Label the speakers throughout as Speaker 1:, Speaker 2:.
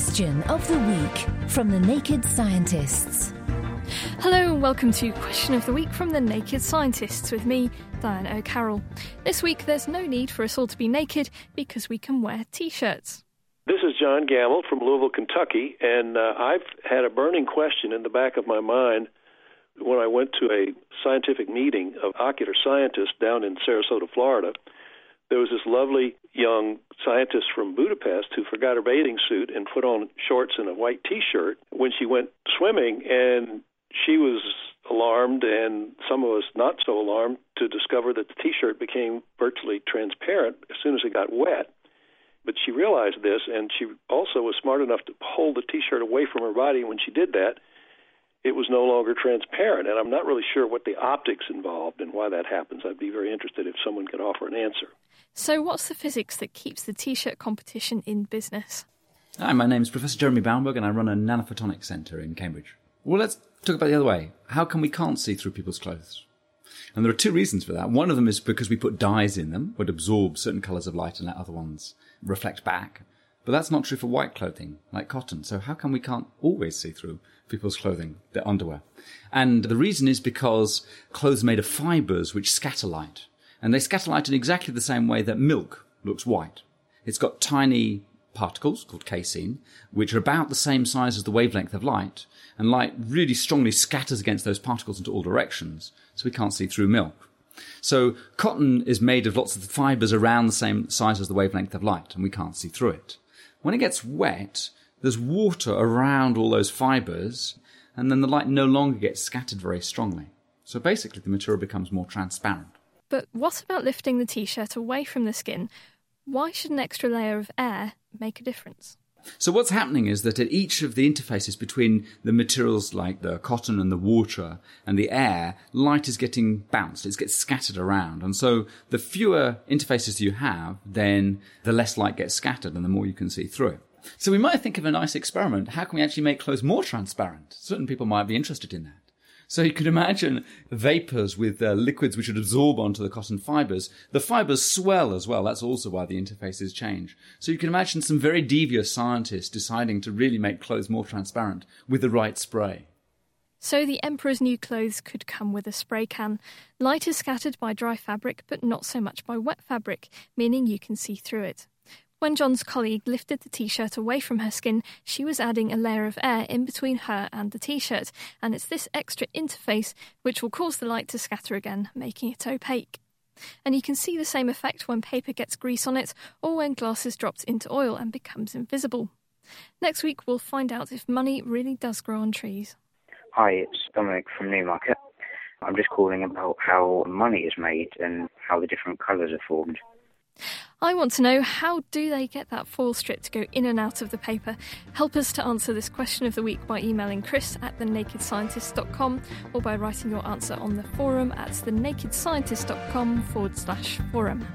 Speaker 1: Question of the Week from the Naked Scientists.
Speaker 2: Hello and welcome to Question of the Week from the Naked Scientists with me, Diana O'Carroll. This week there's no need for us all to be naked because we can wear t shirts.
Speaker 3: This is John Gamble from Louisville, Kentucky, and uh, I've had a burning question in the back of my mind when I went to a scientific meeting of ocular scientists down in Sarasota, Florida there was this lovely young scientist from Budapest who forgot her bathing suit and put on shorts and a white T-shirt when she went swimming, and she was alarmed, and some of us not so alarmed to discover that the T-shirt became virtually transparent as soon as it got wet. But she realized this, and she also was smart enough to hold the T-shirt away from her body when she did that it was no longer transparent. And I'm not really sure what the optics involved and why that happens. I'd be very interested if someone could offer an answer.
Speaker 2: So, what's the physics that keeps the t shirt competition in business?
Speaker 4: Hi, my name is Professor Jeremy Baumberg, and I run a nanophotonics centre in Cambridge. Well, let's talk about the other way. How come we can't see through people's clothes? And there are two reasons for that. One of them is because we put dyes in them, would absorb certain colours of light and let other ones reflect back. But that's not true for white clothing, like cotton. So how come we can't always see through people's clothing, their underwear? And the reason is because clothes made of fibres which scatter light. And they scatter light in exactly the same way that milk looks white. It's got tiny particles called casein, which are about the same size as the wavelength of light, and light really strongly scatters against those particles into all directions, so we can't see through milk. So cotton is made of lots of fibers around the same size as the wavelength of light, and we can't see through it. When it gets wet, there's water around all those fibers, and then the light no longer gets scattered very strongly. So basically, the material becomes more transparent.
Speaker 2: But what about lifting the t shirt away from the skin? Why should an extra layer of air make a difference?
Speaker 4: So what's happening is that at each of the interfaces between the materials like the cotton and the water and the air, light is getting bounced. It gets scattered around. And so the fewer interfaces you have, then the less light gets scattered and the more you can see through it. So we might think of a nice experiment. How can we actually make clothes more transparent? Certain people might be interested in that. So you could imagine vapors with uh, liquids which would absorb onto the cotton fibers. The fibers swell as well. That's also why the interfaces change. So you can imagine some very devious scientists deciding to really make clothes more transparent with the right spray.
Speaker 2: So the Emperor's new clothes could come with a spray can. Light is scattered by dry fabric, but not so much by wet fabric, meaning you can see through it. When John's colleague lifted the t shirt away from her skin, she was adding a layer of air in between her and the t shirt, and it's this extra interface which will cause the light to scatter again, making it opaque. And you can see the same effect when paper gets grease on it or when glass is dropped into oil and becomes invisible. Next week, we'll find out if money really does grow on trees.
Speaker 5: Hi, it's Dominic from Newmarket. I'm just calling about how money is made and how the different colours are formed.
Speaker 2: I want to know how do they get that foil strip to go in and out of the paper? Help us to answer this question of the week by emailing chris at thenakedscientist.com or by writing your answer on the forum at thenakedscientist.com forward slash forum.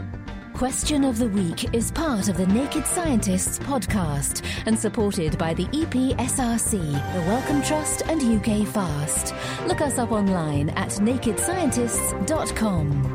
Speaker 1: Question of the Week is part of the Naked Scientists podcast and supported by the EPSRC, the Wellcome Trust, and UKFast. Look us up online at nakedscientists.com.